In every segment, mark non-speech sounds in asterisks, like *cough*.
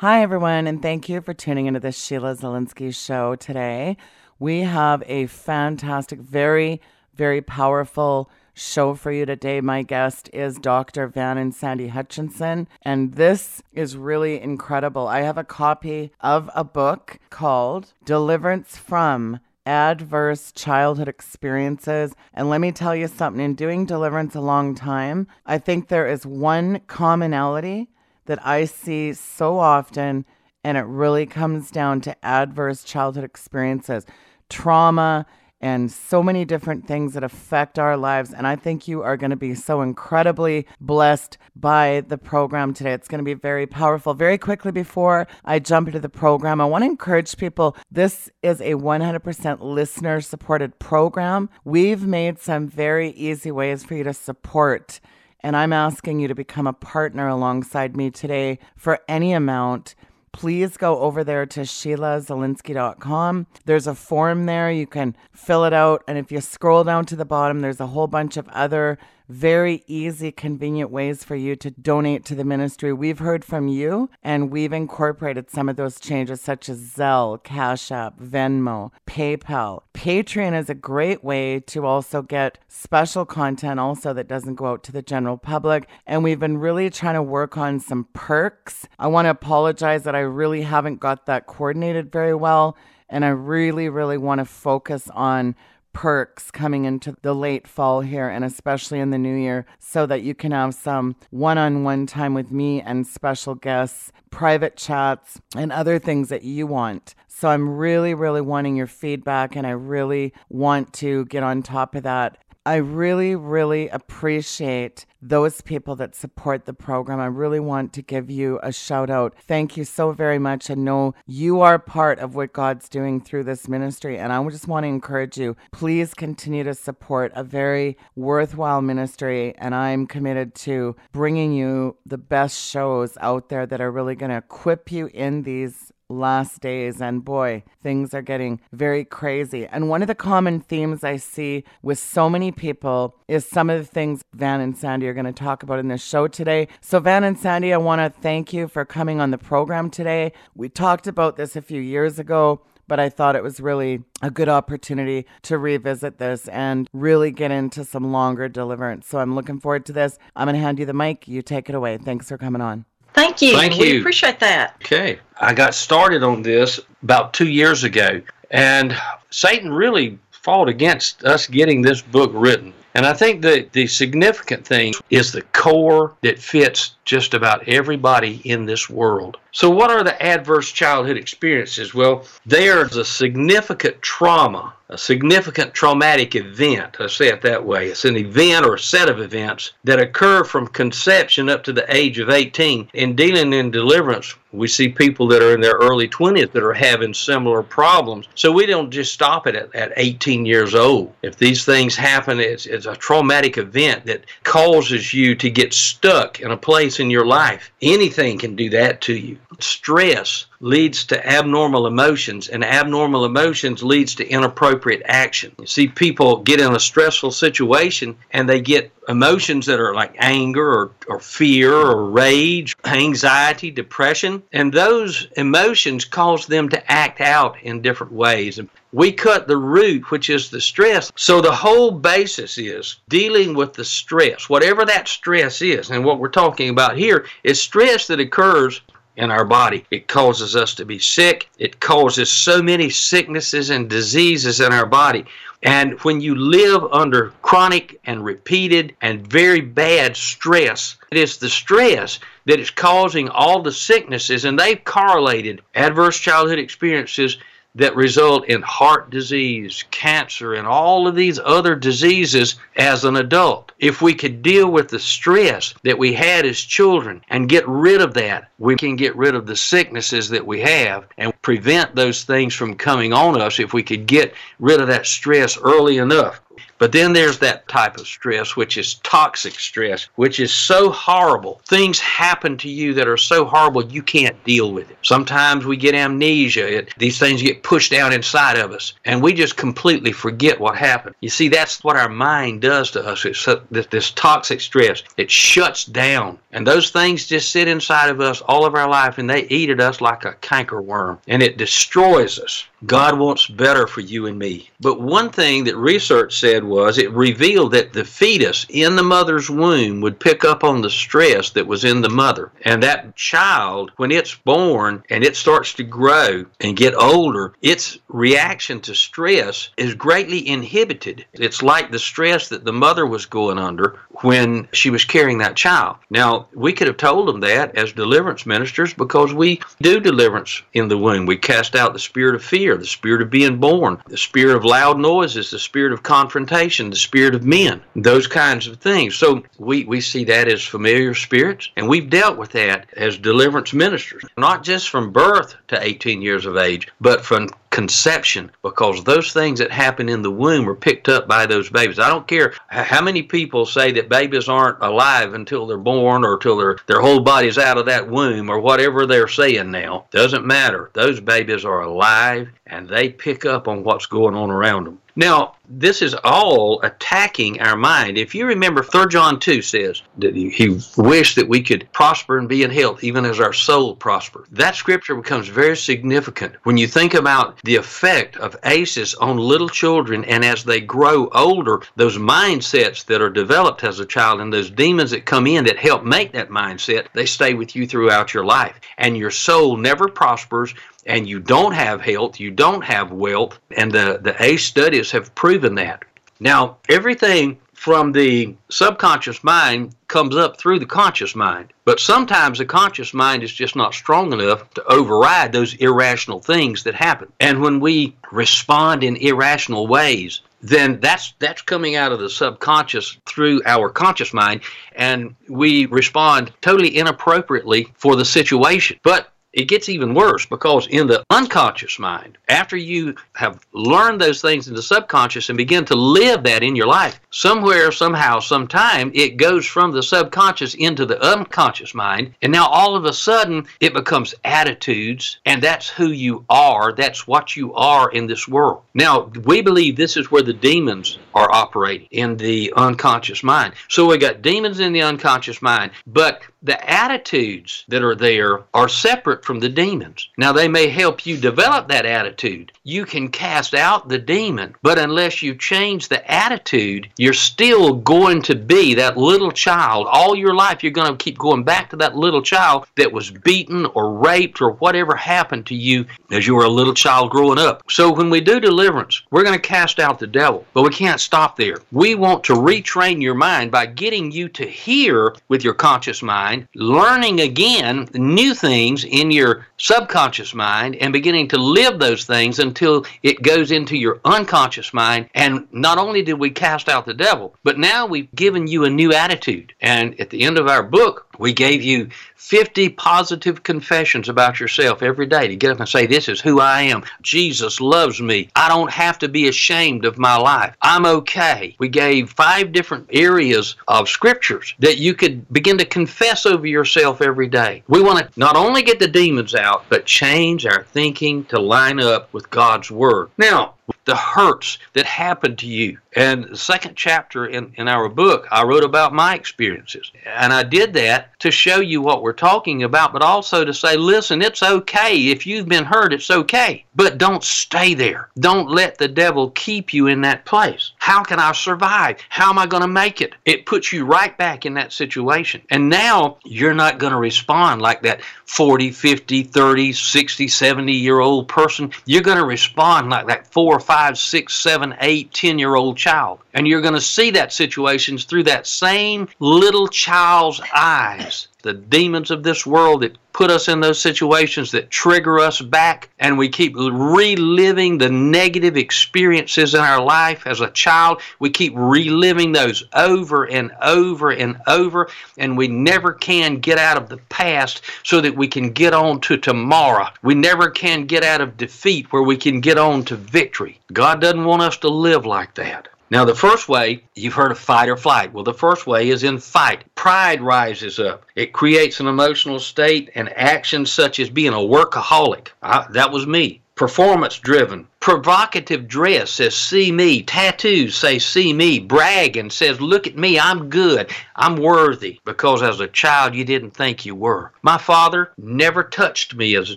Hi, everyone, and thank you for tuning into the Sheila Zilinsky show today. We have a fantastic, very, very powerful show for you today. My guest is Dr. Vann and Sandy Hutchinson, and this is really incredible. I have a copy of a book called Deliverance from adverse childhood experiences. And let me tell you something in doing deliverance a long time, I think there is one commonality that I see so often, and it really comes down to adverse childhood experiences, trauma, and so many different things that affect our lives. And I think you are going to be so incredibly blessed by the program today. It's going to be very powerful. Very quickly before I jump into the program, I want to encourage people this is a 100% listener supported program. We've made some very easy ways for you to support. And I'm asking you to become a partner alongside me today for any amount please go over there to SheilaZilinsky.com. There's a form there. You can fill it out. And if you scroll down to the bottom, there's a whole bunch of other very easy, convenient ways for you to donate to the ministry. We've heard from you and we've incorporated some of those changes, such as Zelle, Cash App, Venmo, PayPal. Patreon is a great way to also get special content also that doesn't go out to the general public. And we've been really trying to work on some perks. I want to apologize that I really haven't got that coordinated very well. And I really, really want to focus on perks coming into the late fall here and especially in the new year so that you can have some one on one time with me and special guests, private chats, and other things that you want. So I'm really, really wanting your feedback and I really want to get on top of that. I really, really appreciate those people that support the program. I really want to give you a shout out. Thank you so very much. I know you are part of what God's doing through this ministry. And I just want to encourage you please continue to support a very worthwhile ministry. And I'm committed to bringing you the best shows out there that are really going to equip you in these last days. And boy, things are getting very crazy. And one of the common themes I see with so many people is some of the things Vann and Sandy are going to talk about in this show today. So, Vann and Sandy, I want to thank you for coming on the program today. We talked about this a few years ago but I thought it was really a good opportunity to revisit this and really get into some longer deliverance. So I'm looking forward to this. I'm going to hand you the mic. You take it away. Thanks for coming on. Thank you. Thank we you. appreciate that. Okay. I got started on this about two years ago, and Satan really fought against us getting this book written. And I think that the significant thing is the core that fits just about everybody in this world. So, what are the adverse childhood experiences? Well, there's a significant trauma, a significant traumatic event. I say it that way. It's an event or a set of events that occur from conception up to the age of 18. In dealing in deliverance, we see people that are in their early 20s that are having similar problems. So, we don't just stop it at, at 18 years old. If these things happen, it's, it's a traumatic event that causes you to get stuck in a place in your life. Anything can do that to you. Stress leads to abnormal emotions, and abnormal emotions leads to inappropriate action. You see, people get in a stressful situation and they get emotions that are like anger or, or fear or rage, anxiety, depression, and those emotions cause them to act out in different ways. And we cut the root, which is the stress. So the whole basis is dealing with the stress, whatever that stress is. And what we're talking about here is stress that occurs in our body. It causes us to be sick. It causes so many sicknesses and diseases in our body. And when you live under chronic and repeated and very bad stress, it is the stress that is causing all the sicknesses, and they've correlated adverse childhood experiences that result in heart disease, cancer, and all of these other diseases as an adult. If we could deal with the stress that we had as children and get rid of that, we can get rid of the sicknesses that we have and prevent those things from coming on us if we could get rid of that stress early enough. But then there's that type of stress, which is toxic stress, which is so horrible. Things happen to you that are so horrible you can't deal with it. Sometimes we get amnesia. It, these things get pushed down inside of us, and we just completely forget what happened. You see, that's what our mind does to us. It's this, this toxic stress. It shuts down, and those things just sit inside of us all of our life, and they eat at us like a canker worm, and it destroys us. God wants better for you and me. But one thing that research said was it revealed that the fetus in the mother's womb would pick up on the stress that was in the mother. And that child, when it's born and it starts to grow and get older, its reaction to stress is greatly inhibited. It's like the stress that the mother was going under when she was carrying that child. Now, we could have told them that as deliverance ministers because we do deliverance in the womb. We cast out the spirit of fear, the spirit of being born, the spirit of loud noises, the spirit of confrontation, the spirit of men, those kinds of things. So we, we see that as familiar spirits, and we've dealt with that as deliverance ministers, not just from birth to 18 years of age, but from conception because those things that happen in the womb are picked up by those babies. I don't care how many people say that babies aren't alive until they're born or until their, their whole body's out of that womb or whatever they're saying now. Doesn't matter. Those babies are alive and they pick up on what's going on around them. Now, this is all attacking our mind. If you remember, 3 John 2 says that he wished that we could prosper and be in health, even as our soul prosper. That scripture becomes very significant when you think about the effect of ACEs on little children, and as they grow older, those mindsets that are developed as a child and those demons that come in that help make that mindset, they stay with you throughout your life. And your soul never prospers and you don't have health, you don't have wealth, and the, the ACE studies have proven that. Now, everything from the subconscious mind comes up through the conscious mind. But sometimes the conscious mind is just not strong enough to override those irrational things that happen. And when we respond in irrational ways, then that's that's coming out of the subconscious through our conscious mind and we respond totally inappropriately for the situation. But it gets even worse because in the unconscious mind, after you have learned those things in the subconscious and begin to live that in your life, somewhere, somehow, sometime, it goes from the subconscious into the unconscious mind. And now all of a sudden, it becomes attitudes, and that's who you are. That's what you are in this world. Now, we believe this is where the demons are operating in the unconscious mind. So we got demons in the unconscious mind, but the attitudes that are there are separate from the demons. Now, they may help you develop that attitude. You can cast out the demon, but unless you change the attitude, you're still going to be that little child. All your life, you're going to keep going back to that little child that was beaten or raped or whatever happened to you as you were a little child growing up. So, when we do deliverance, we're going to cast out the devil, but we can't stop there. We want to retrain your mind by getting you to hear with your conscious mind mind, learning again new things in your subconscious mind and beginning to live those things until it goes into your unconscious mind. And not only did we cast out the devil, but now we've given you a new attitude. And at the end of our book, we gave you 50 positive confessions about yourself every day to get up and say, This is who I am. Jesus loves me. I don't have to be ashamed of my life. I'm okay. We gave five different areas of scriptures that you could begin to confess over yourself every day. We want to not only get the demons out, but change our thinking to line up with God's Word. Now, the hurts that happened to you. And the second chapter in, in our book, I wrote about my experiences. And I did that to show you what we're talking about, but also to say, listen, it's okay. If you've been hurt, it's okay. But don't stay there. Don't let the devil keep you in that place. How can I survive? How am I going to make it? It puts you right back in that situation. And now you're not going to respond like that 40, 50, 30, 60, 70 year old person. You're going to respond like that four five, six, seven, eight, ten year old child. And you're going to see that situations through that same little child's eyes. The demons of this world that put us in those situations that trigger us back, and we keep reliving the negative experiences in our life as a child. We keep reliving those over and over and over, and we never can get out of the past so that we can get on to tomorrow. We never can get out of defeat where we can get on to victory. God doesn't want us to live like that. Now, the first way, you've heard of fight or flight. Well, the first way is in fight. Pride rises up. It creates an emotional state and actions such as being a workaholic. I, that was me. Performance driven, Provocative dress says, see me. Tattoos say, see me. Bragging says, look at me. I'm good. I'm worthy. Because as a child, you didn't think you were. My father never touched me as a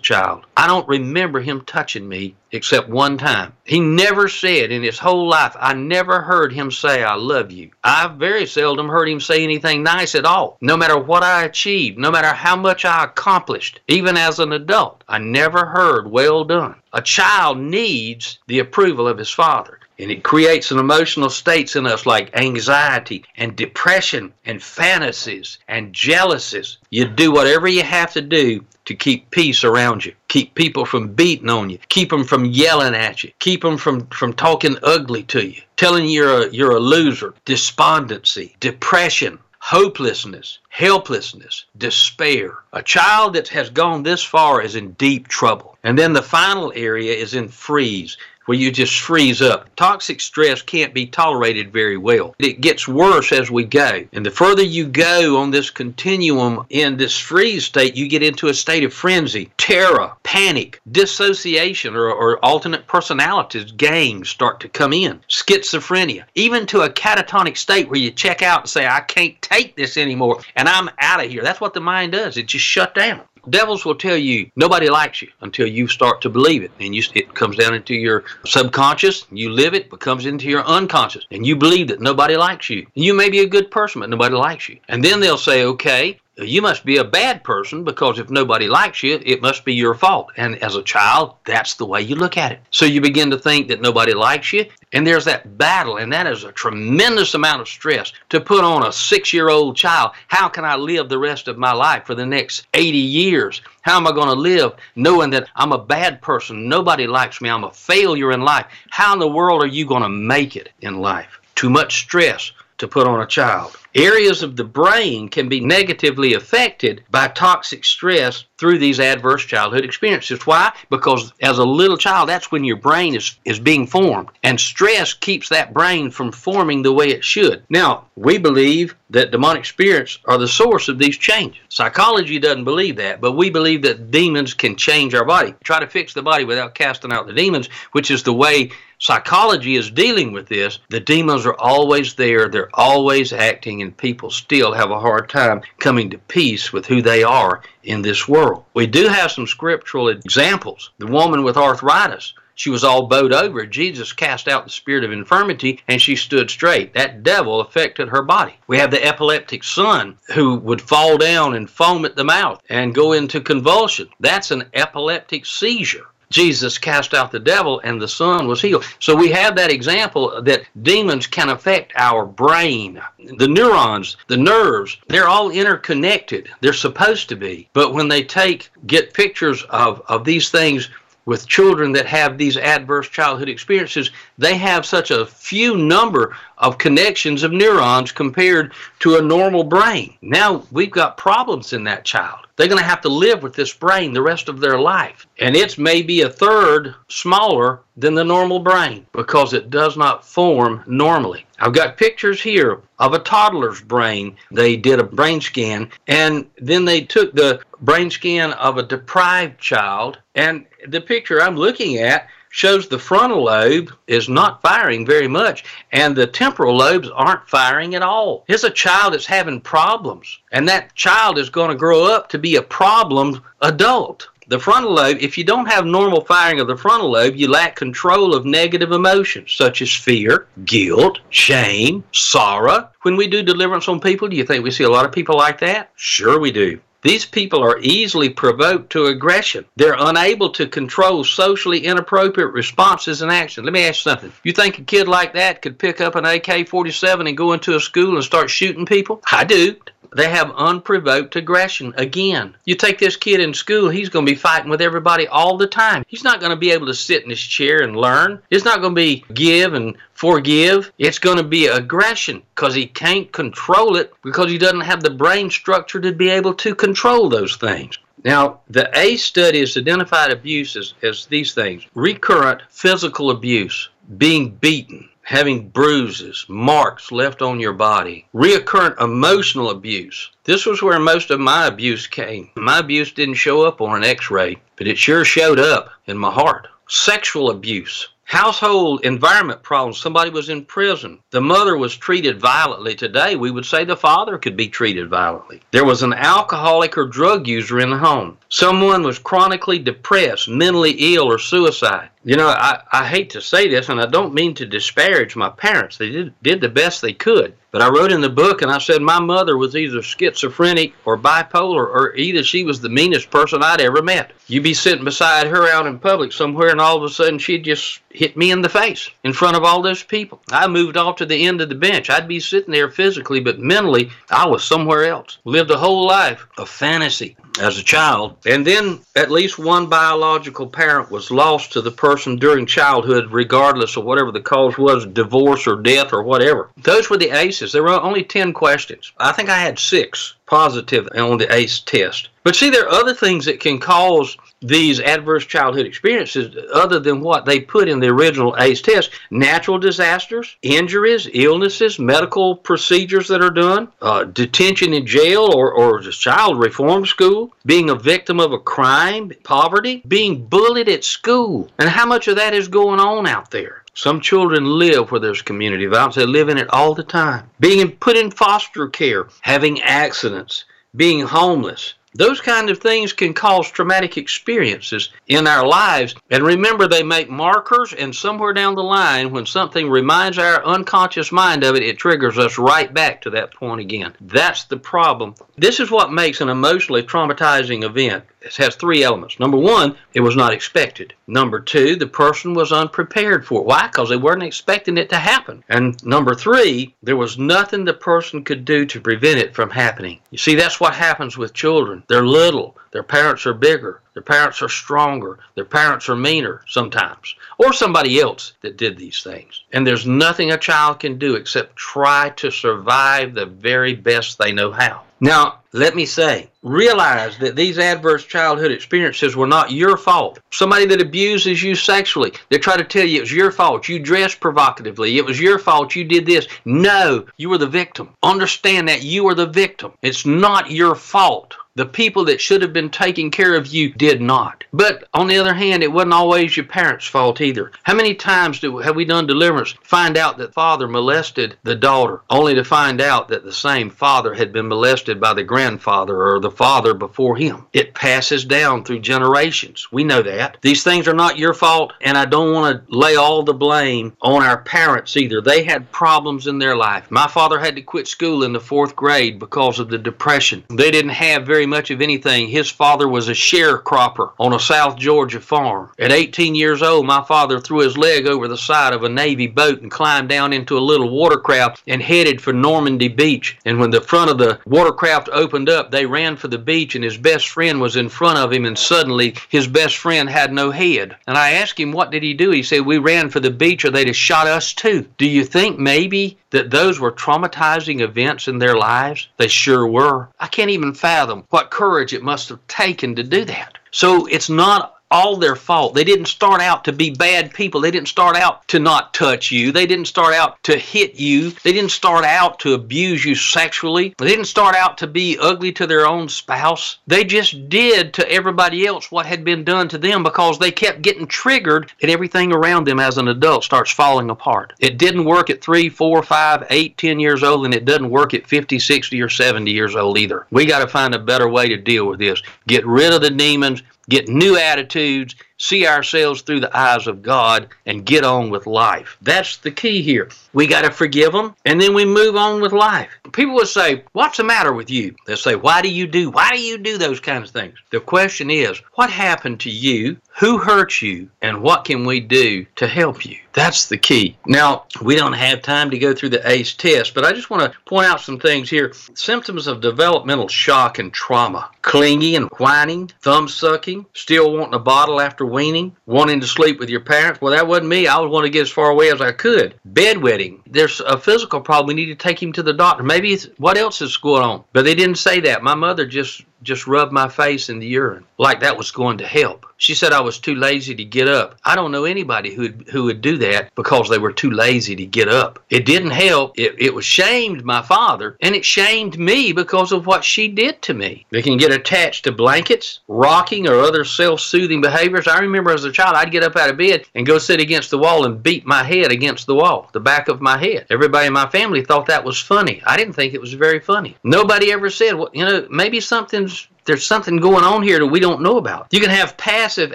child. I don't remember him touching me except one time. He never said in his whole life, I never heard him say, I love you. I very seldom heard him say anything nice at all. No matter what I achieved, no matter how much I accomplished, even as an adult, I never heard, well done. A child needs the approval of his father. And it creates an emotional states in us like anxiety and depression and fantasies and jealousies. You do whatever you have to do to keep peace around you, keep people from beating on you, keep them from yelling at you, keep them from, from talking ugly to you, telling you you're a, you're a loser, despondency, depression, hopelessness, helplessness, despair. A child that has gone this far is in deep trouble. And then the final area is in freeze where you just freeze up. Toxic stress can't be tolerated very well. It gets worse as we go. And the further you go on this continuum in this freeze state, you get into a state of frenzy, terror, panic, dissociation, or, or alternate personalities, gangs start to come in, schizophrenia, even to a catatonic state where you check out and say, I can't take this anymore and I'm out of here. That's what the mind does. It just shut down devils will tell you nobody likes you until you start to believe it. And you it comes down into your subconscious you live it becomes into your unconscious. And you believe that nobody likes you. You may be a good person but nobody likes you. And then they'll say okay you must be a bad person because if nobody likes you, it must be your fault. And as a child, that's the way you look at it. So you begin to think that nobody likes you, and there's that battle, and that is a tremendous amount of stress to put on a six year old child. How can I live the rest of my life for the next 80 years? How am I going to live knowing that I'm a bad person? Nobody likes me. I'm a failure in life. How in the world are you going to make it in life? Too much stress to put on a child. Areas of the brain can be negatively affected by toxic stress through these adverse childhood experiences. Why? Because as a little child, that's when your brain is, is being formed. And stress keeps that brain from forming the way it should. Now, we believe that demonic spirits are the source of these changes. Psychology doesn't believe that, but we believe that demons can change our body. Try to fix the body without casting out the demons, which is the way psychology is dealing with this. The demons are always there, they're always acting people still have a hard time coming to peace with who they are in this world. We do have some scriptural examples. The woman with arthritis, she was all bowed over. Jesus cast out the spirit of infirmity and she stood straight. That devil affected her body. We have the epileptic son who would fall down and foam at the mouth and go into convulsion. That's an epileptic seizure. Jesus cast out the devil and the son was healed. So we have that example that demons can affect our brain. The neurons, the nerves, they're all interconnected. They're supposed to be. But when they take, get pictures of, of these things with children that have these adverse childhood experiences, they have such a few number of connections of neurons compared to a normal brain. Now we've got problems in that child. They're going to have to live with this brain the rest of their life. And it's maybe a third smaller than the normal brain because it does not form normally. I've got pictures here of a toddler's brain. They did a brain scan and then they took the brain scan of a deprived child. And the picture I'm looking at shows the frontal lobe is not firing very much and the temporal lobes aren't firing at all. Here's a child that's having problems and that child is going to grow up to be a problem adult. The frontal lobe, if you don't have normal firing of the frontal lobe, you lack control of negative emotions such as fear, guilt, shame, sorrow. When we do deliverance on people, do you think we see a lot of people like that? Sure, we do. These people are easily provoked to aggression. They're unable to control socially inappropriate responses and actions. Let me ask you something. You think a kid like that could pick up an AK 47 and go into a school and start shooting people? I do they have unprovoked aggression again. You take this kid in school, he's going to be fighting with everybody all the time. He's not going to be able to sit in his chair and learn. It's not going to be give and forgive. It's going to be aggression because he can't control it because he doesn't have the brain structure to be able to control those things. Now, the ACE study has identified abuse as, as these things recurrent physical abuse, being beaten, having bruises, marks left on your body, reoccurrent emotional abuse. This was where most of my abuse came. My abuse didn't show up on an x ray, but it sure showed up in my heart. Sexual abuse. Household environment problems. Somebody was in prison. The mother was treated violently. Today, we would say the father could be treated violently. There was an alcoholic or drug user in the home. Someone was chronically depressed, mentally ill, or suicide. You know, I, I hate to say this, and I don't mean to disparage my parents. They did, did the best they could. But I wrote in the book and I said my mother was either schizophrenic or bipolar, or either she was the meanest person I'd ever met. You'd be sitting beside her out in public somewhere, and all of a sudden she'd just hit me in the face in front of all those people. I moved off to the end of the bench. I'd be sitting there physically, but mentally, I was somewhere else. Lived a whole life of fantasy as a child. And then at least one biological parent was lost to the person during childhood, regardless of whatever the cause was divorce or death or whatever. Those were the ACEs. There were only 10 questions. I think I had six positive on the ACE test. But see, there are other things that can cause these adverse childhood experiences other than what they put in the original ACE test natural disasters, injuries, illnesses, medical procedures that are done, uh, detention in jail or, or child reform school, being a victim of a crime, poverty, being bullied at school. And how much of that is going on out there? Some children live where there's community violence. They live in it all the time. Being put in foster care, having accidents, being homeless, those kind of things can cause traumatic experiences in our lives. And remember, they make markers, and somewhere down the line, when something reminds our unconscious mind of it, it triggers us right back to that point again. That's the problem. This is what makes an emotionally traumatizing event. It has three elements. Number one, it was not expected. Number two, the person was unprepared for it. Why? Because they weren't expecting it to happen. And number three, there was nothing the person could do to prevent it from happening. You see, that's what happens with children. They're little, their parents are bigger, their parents are stronger, their parents are meaner sometimes, or somebody else that did these things. And there's nothing a child can do except try to survive the very best they know how. Now, let me say, realize that these adverse childhood experiences were not your fault. Somebody that abuses you sexually, they try to tell you it was your fault. You dressed provocatively. It was your fault. You did this. No, you were the victim. Understand that you are the victim. It's not your fault. The people that should have been taking care of you did not. But on the other hand, it wasn't always your parents' fault either. How many times do, have we done deliverance, find out that father molested the daughter, only to find out that the same father had been molested by the grandfather or the father before him? It passes down through generations. We know that. These things are not your fault, and I don't want to lay all the blame on our parents either. They had problems in their life. My father had to quit school in the fourth grade because of the depression. They didn't have very much of anything. His father was a sharecropper on a South Georgia farm. At 18 years old, my father threw his leg over the side of a Navy boat and climbed down into a little watercraft and headed for Normandy Beach. And when the front of the watercraft opened up, they ran for the beach, and his best friend was in front of him, and suddenly his best friend had no head. And I asked him, What did he do? He said, We ran for the beach, or they'd have shot us too. Do you think maybe that those were traumatizing events in their lives? They sure were. I can't even fathom what courage it must have taken to do that. So it's not all their fault. They didn't start out to be bad people. They didn't start out to not touch you. They didn't start out to hit you. They didn't start out to abuse you sexually. They didn't start out to be ugly to their own spouse. They just did to everybody else what had been done to them because they kept getting triggered and everything around them as an adult starts falling apart. It didn't work at three, four, five, eight, ten years old, and it doesn't work at 50, 60, or 70 years old either. We got to find a better way to deal with this. Get rid of the demons get new attitudes, see ourselves through the eyes of God, and get on with life. That's the key here. We got to forgive them, and then we move on with life. People will say, What's the matter with you? They'll say, Why do you do? Why do you do those kinds of things? The question is, What happened to you? Who hurt you? And what can we do to help you? That's the key. Now, we don't have time to go through the ACE test, but I just want to point out some things here. Symptoms of developmental shock and trauma clingy and whining, thumb sucking, still wanting a bottle after weaning, wanting to sleep with your parents. Well, that wasn't me. I was wanting to get as far away as I could. Bedwetting. There's a physical problem. We need to take him to the doctor. Maybe what else is going on? But they didn't say that. My mother just just rub my face in the urine, like that was going to help. She said I was too lazy to get up. I don't know anybody who who would do that because they were too lazy to get up. It didn't help. It, it was shamed my father, and it shamed me because of what she did to me. They can get attached to blankets, rocking, or other self-soothing behaviors. I remember as a child, I'd get up out of bed and go sit against the wall and beat my head against the wall, the back of my head. Everybody in my family thought that was funny. I didn't think it was very funny. Nobody ever said, well, you know, maybe something's there's something going on here that we don't know about. You can have passive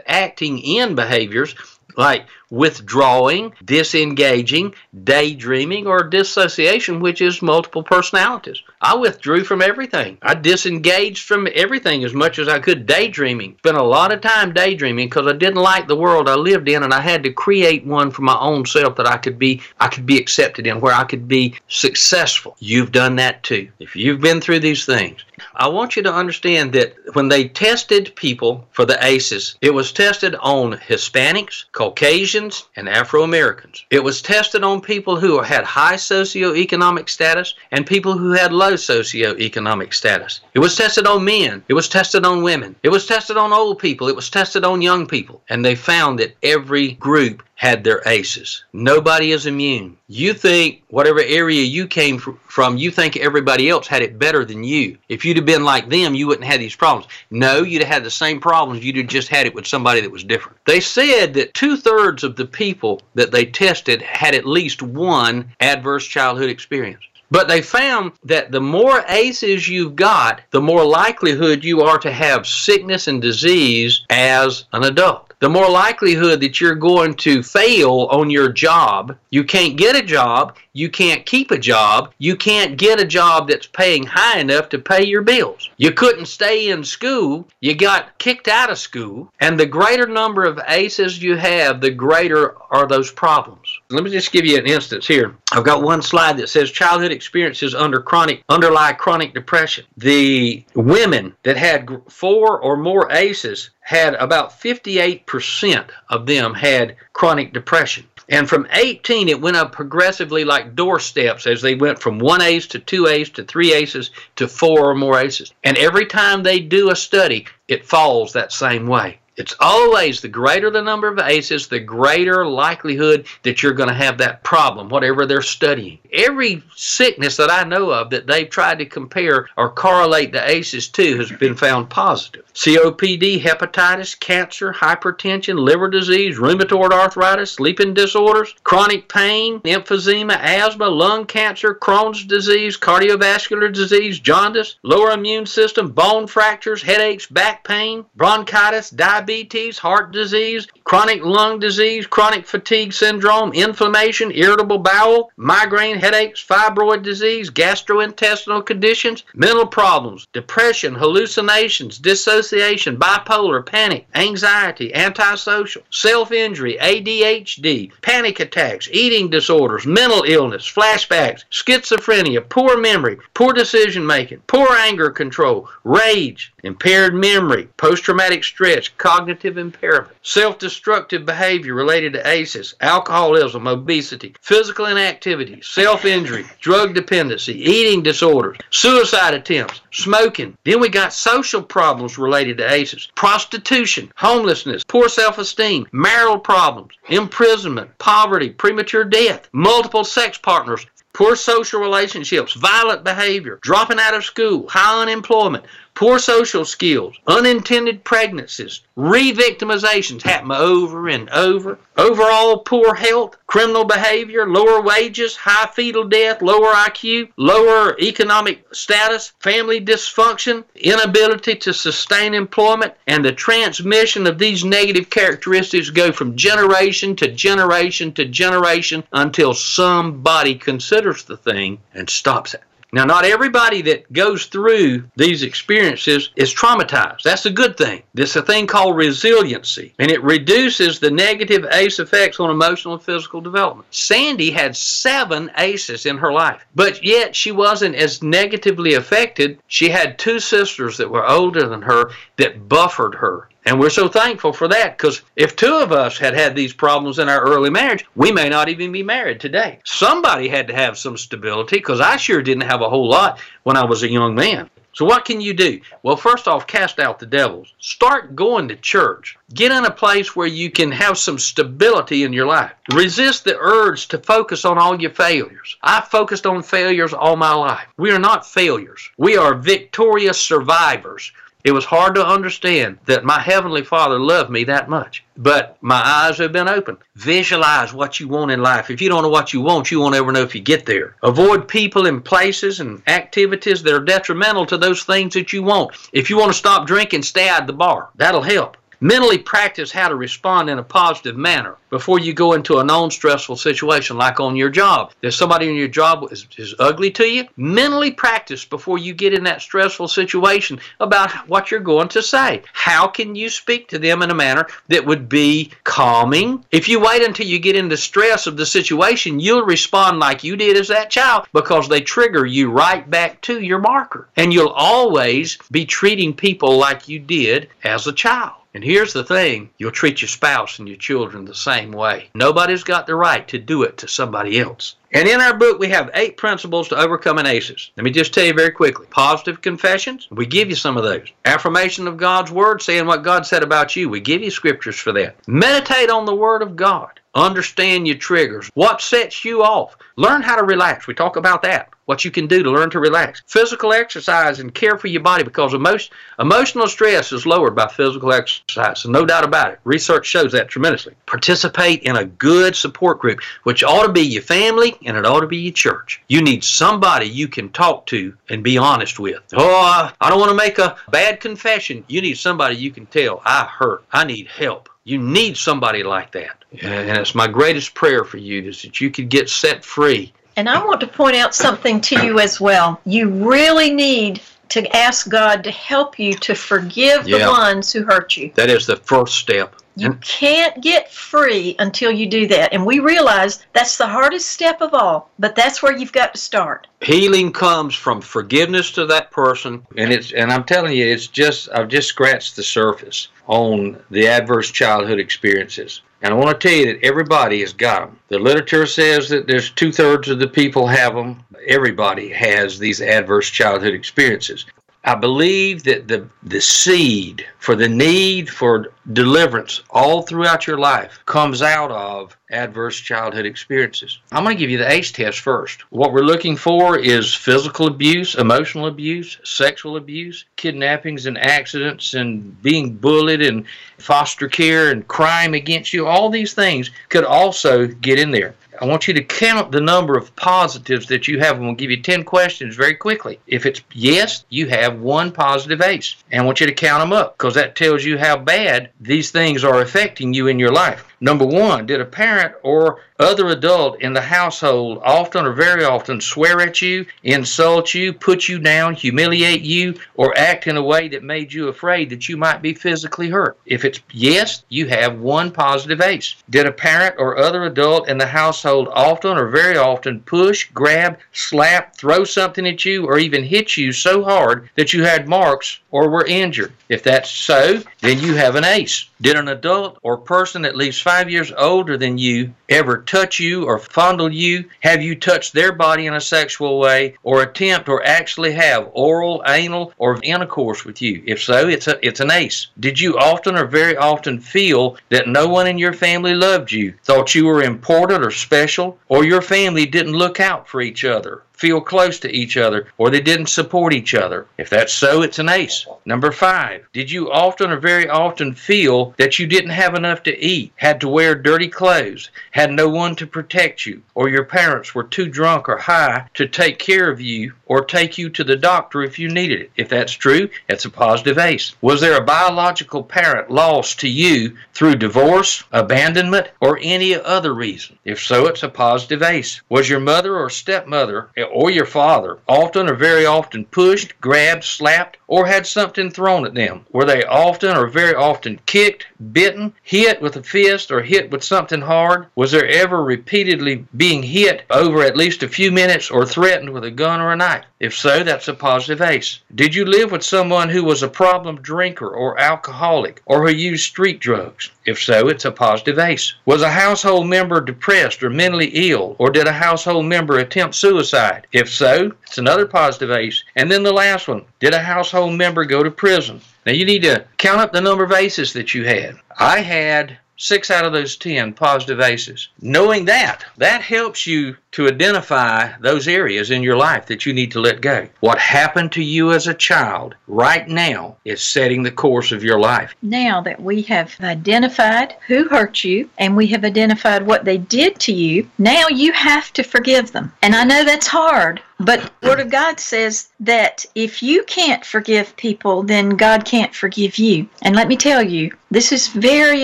acting in behaviors like withdrawing, disengaging, daydreaming, or dissociation, which is multiple personalities. I withdrew from everything. I disengaged from everything as much as I could, daydreaming. Spent a lot of time daydreaming because I didn't like the world I lived in, and I had to create one for my own self that I could be I could be accepted in, where I could be successful. You've done that too. If you've been through these things, I want you to understand that when they tested people for the ACEs, it was tested on Hispanics, Caucasians, and Afro Americans. It was tested on people who had high socioeconomic status and people who had low socioeconomic status. It was tested on men. It was tested on women. It was tested on old people. It was tested on young people. And they found that every group had their aces. Nobody is immune. You think whatever area you came from, you think everybody else had it better than you. If you'd have been like them, you wouldn't have these problems. No, you'd have had the same problems. You'd have just had it with somebody that was different. They said that two thirds of the people that they tested had at least one adverse childhood experience. But they found that the more ACEs you've got, the more likelihood you are to have sickness and disease as an adult the more likelihood that you're going to fail on your job. You can't get a job, you can't keep a job, you can't get a job that's paying high enough to pay your bills. You couldn't stay in school, you got kicked out of school, and the greater number of ACEs you have, the greater are those problems. Let me just give you an instance here. I've got one slide that says childhood experiences under chronic underlie chronic depression. The women that had four or more ACEs had about 58% of them had chronic depression. And from 18, it went up progressively like doorsteps as they went from one ace to two aces to three aces to four or more aces. And every time they do a study, it falls that same way. It's always the greater the number of aces, the greater likelihood that you're going to have that problem, whatever they're studying. Every sickness that I know of that they've tried to compare or correlate the aces to has been found positive. COPD, hepatitis, cancer, hypertension, liver disease, rheumatoid arthritis, sleeping disorders, chronic pain, emphysema, asthma, lung cancer, Crohn's disease, cardiovascular disease, jaundice, lower immune system, bone fractures, headaches, back pain, bronchitis, diabetes diabetes, heart disease, chronic lung disease, chronic fatigue syndrome, inflammation, irritable bowel, migraine, headaches, fibroid disease, gastrointestinal conditions, mental problems, depression, hallucinations, dissociation, bipolar, panic, anxiety, antisocial, self injury, ADHD, panic attacks, eating disorders, mental illness, flashbacks, schizophrenia, poor memory, poor decision making, poor anger control, rage, impaired memory, post traumatic stress, cognitive impairment, self destructive behavior related to ACEs, alcoholism, obesity, physical inactivity, self injury, *laughs* drug dependency, eating disorders, suicide attempts, smoking. Then we got social problems related to ACEs, prostitution, homelessness, poor self esteem, marital problems, imprisonment, poverty, premature death, multiple sex partners, poor social relationships, violent behavior, dropping out of school, high unemployment, poor social skills, unintended pregnancies, re-victimizations happen over and over, overall poor health, criminal behavior, lower wages, high fetal death, lower IQ, lower economic status, family dysfunction, inability to sustain employment, and the transmission of these negative characteristics go from generation to generation to generation until somebody considers the thing and stops it. Now, not everybody that goes through these experiences is traumatized. That's a good thing. Is a thing called resiliency, and it reduces the negative ACE effects on emotional and physical development. Sandy had seven ACEs in her life, but yet she wasn't as negatively affected. She had two sisters that were older than her that buffered her and we're so thankful for that because if two of us had had these problems in our early marriage, we may not even be married today. Somebody had to have some stability because I sure didn't have a whole lot when I was a young man. So what can you do? Well, first off, cast out the devils. Start going to church. Get in a place where you can have some stability in your life. Resist the urge to focus on all your failures. I focused on failures all my life. We are not failures. We are victorious survivors. It was hard to understand that my Heavenly Father loved me that much. But my eyes have been opened. Visualize what you want in life. If you don't know what you want, you won't ever know if you get there. Avoid people and places and activities that are detrimental to those things that you want. If you want to stop drinking, stay at the bar. That'll help. Mentally practice how to respond in a positive manner before you go into a non stressful situation like on your job. There's somebody in your job is, is ugly to you. Mentally practice before you get in that stressful situation about what you're going to say. How can you speak to them in a manner that would be calming? If you wait until you get into stress of the situation, you'll respond like you did as that child because they trigger you right back to your marker. And you'll always be treating people like you did as a child. And here's the thing you'll treat your spouse and your children the same way. Nobody's got the right to do it to somebody else. And in our book, we have eight principles to overcoming ACEs. Let me just tell you very quickly. Positive confessions, we give you some of those. Affirmation of God's Word, saying what God said about you, we give you scriptures for that. Meditate on the Word of God. Understand your triggers. What sets you off? Learn how to relax. We talk about that. What you can do to learn to relax. Physical exercise and care for your body because emotion, emotional stress is lowered by physical exercise. So no doubt about it. Research shows that tremendously. Participate in a good support group, which ought to be your family and it ought to be your church. You need somebody you can talk to and be honest with. Oh, I don't want to make a bad confession. You need somebody you can tell, I hurt. I need help. You need somebody like that. And it's my greatest prayer for you is that you could get set free. And I want to point out something to you as well. You really need to ask God to help you to forgive the ones who hurt you. That is the first step. You can't get free until you do that. And we realize that's the hardest step of all, but that's where you've got to start. Healing comes from forgiveness to that person, and it's and I'm telling you, it's just I've just scratched the surface on the adverse childhood experiences. And I want to tell you that everybody has got them. The literature says that there's two thirds of the people have them. Everybody has these adverse childhood experiences. I believe that the the seed for the need for deliverance all throughout your life comes out of adverse childhood experiences. I'm going to give you the ACE test first. What we're looking for is physical abuse, emotional abuse, sexual abuse, kidnappings and accidents and being bullied and foster care and crime against you. All these things could also get in there. I want you to count the number of positives that you have. and we'll give you 10 questions very quickly. If it's yes, you have one positive ACE. And I want you to count them up because that tells you how bad these things are affecting you in your life. Number one, did a parent or other adult in the household often or very often swear at you, insult you, put you down, humiliate you, or act in a way that made you afraid that you might be physically hurt? If it's yes, you have one positive ACE. Did a parent or other adult in the household often or very often push, grab, slap, throw something at you, or even hit you so hard that you had marks or were injured? If that's so, then you have an ACE. Did an adult or person at least five years older than you ever touch you or fondle you? Have you touched their body in a sexual way or attempt or actually have oral, anal, or intercourse with you? If so, it's a it's an ACE. Did you often or very often feel that no one in your family loved you, thought you were important or special, or your family didn't look out for each other? Feel close to each other or they didn't support each other. If that's so, it's an ace. Number five, did you often or very often feel that you didn't have enough to eat, had to wear dirty clothes, had no one to protect you, or your parents were too drunk or high to take care of you or take you to the doctor if you needed it? If that's true, it's a positive ace. Was there a biological parent lost to you through divorce, abandonment, or any other reason? If so, it's a positive ace. Was your mother or stepmother or your father. Often or very often pushed, grabbed, slapped, or had something thrown at them? Were they often or very often kicked, bitten, hit with a fist, or hit with something hard? Was there ever repeatedly being hit over at least a few minutes or threatened with a gun or a knife? If so, that's a positive ace. Did you live with someone who was a problem drinker or alcoholic or who used street drugs? If so, it's a positive ace. Was a household member depressed or mentally ill, or did a household member attempt suicide? If so, it's another positive ace. And then the last one Did a household member go to prison? Now you need to count up the number of ACEs that you had. I had six out of those 10 positive ACEs. Knowing that, that helps you to identify those areas in your life that you need to let go. What happened to you as a child right now is setting the course of your life. Now that we have identified who hurt you and we have identified what they did to you, now you have to forgive them. And I know that's hard, but the Word of God says that if you can't forgive people, then God can't forgive you. And let me tell you, this is very